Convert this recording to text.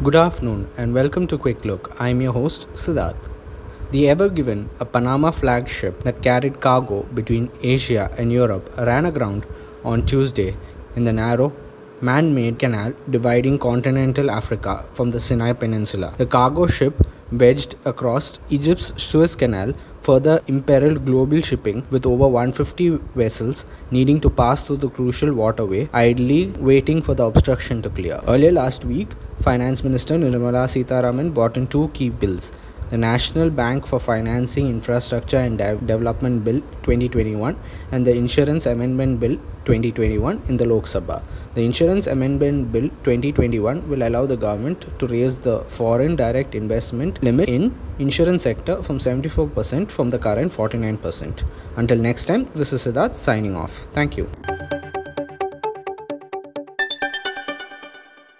Good afternoon and welcome to Quick Look. I'm your host, Siddharth. The Ever Given, a Panama flagship that carried cargo between Asia and Europe, ran aground on Tuesday in the narrow, man made canal dividing continental Africa from the Sinai Peninsula. The cargo ship wedged across Egypt's Suez Canal further imperiled global shipping with over 150 vessels needing to pass through the crucial waterway, idly waiting for the obstruction to clear. Earlier last week, Finance Minister Nirmala Sitharaman brought in two key bills the National Bank for Financing Infrastructure and De- Development Bill 2021 and the Insurance Amendment Bill 2021 in the Lok Sabha. The Insurance Amendment Bill 2021 will allow the government to raise the foreign direct investment limit in insurance sector from 74% from the current 49%. Until next time, this is Siddharth signing off. Thank you.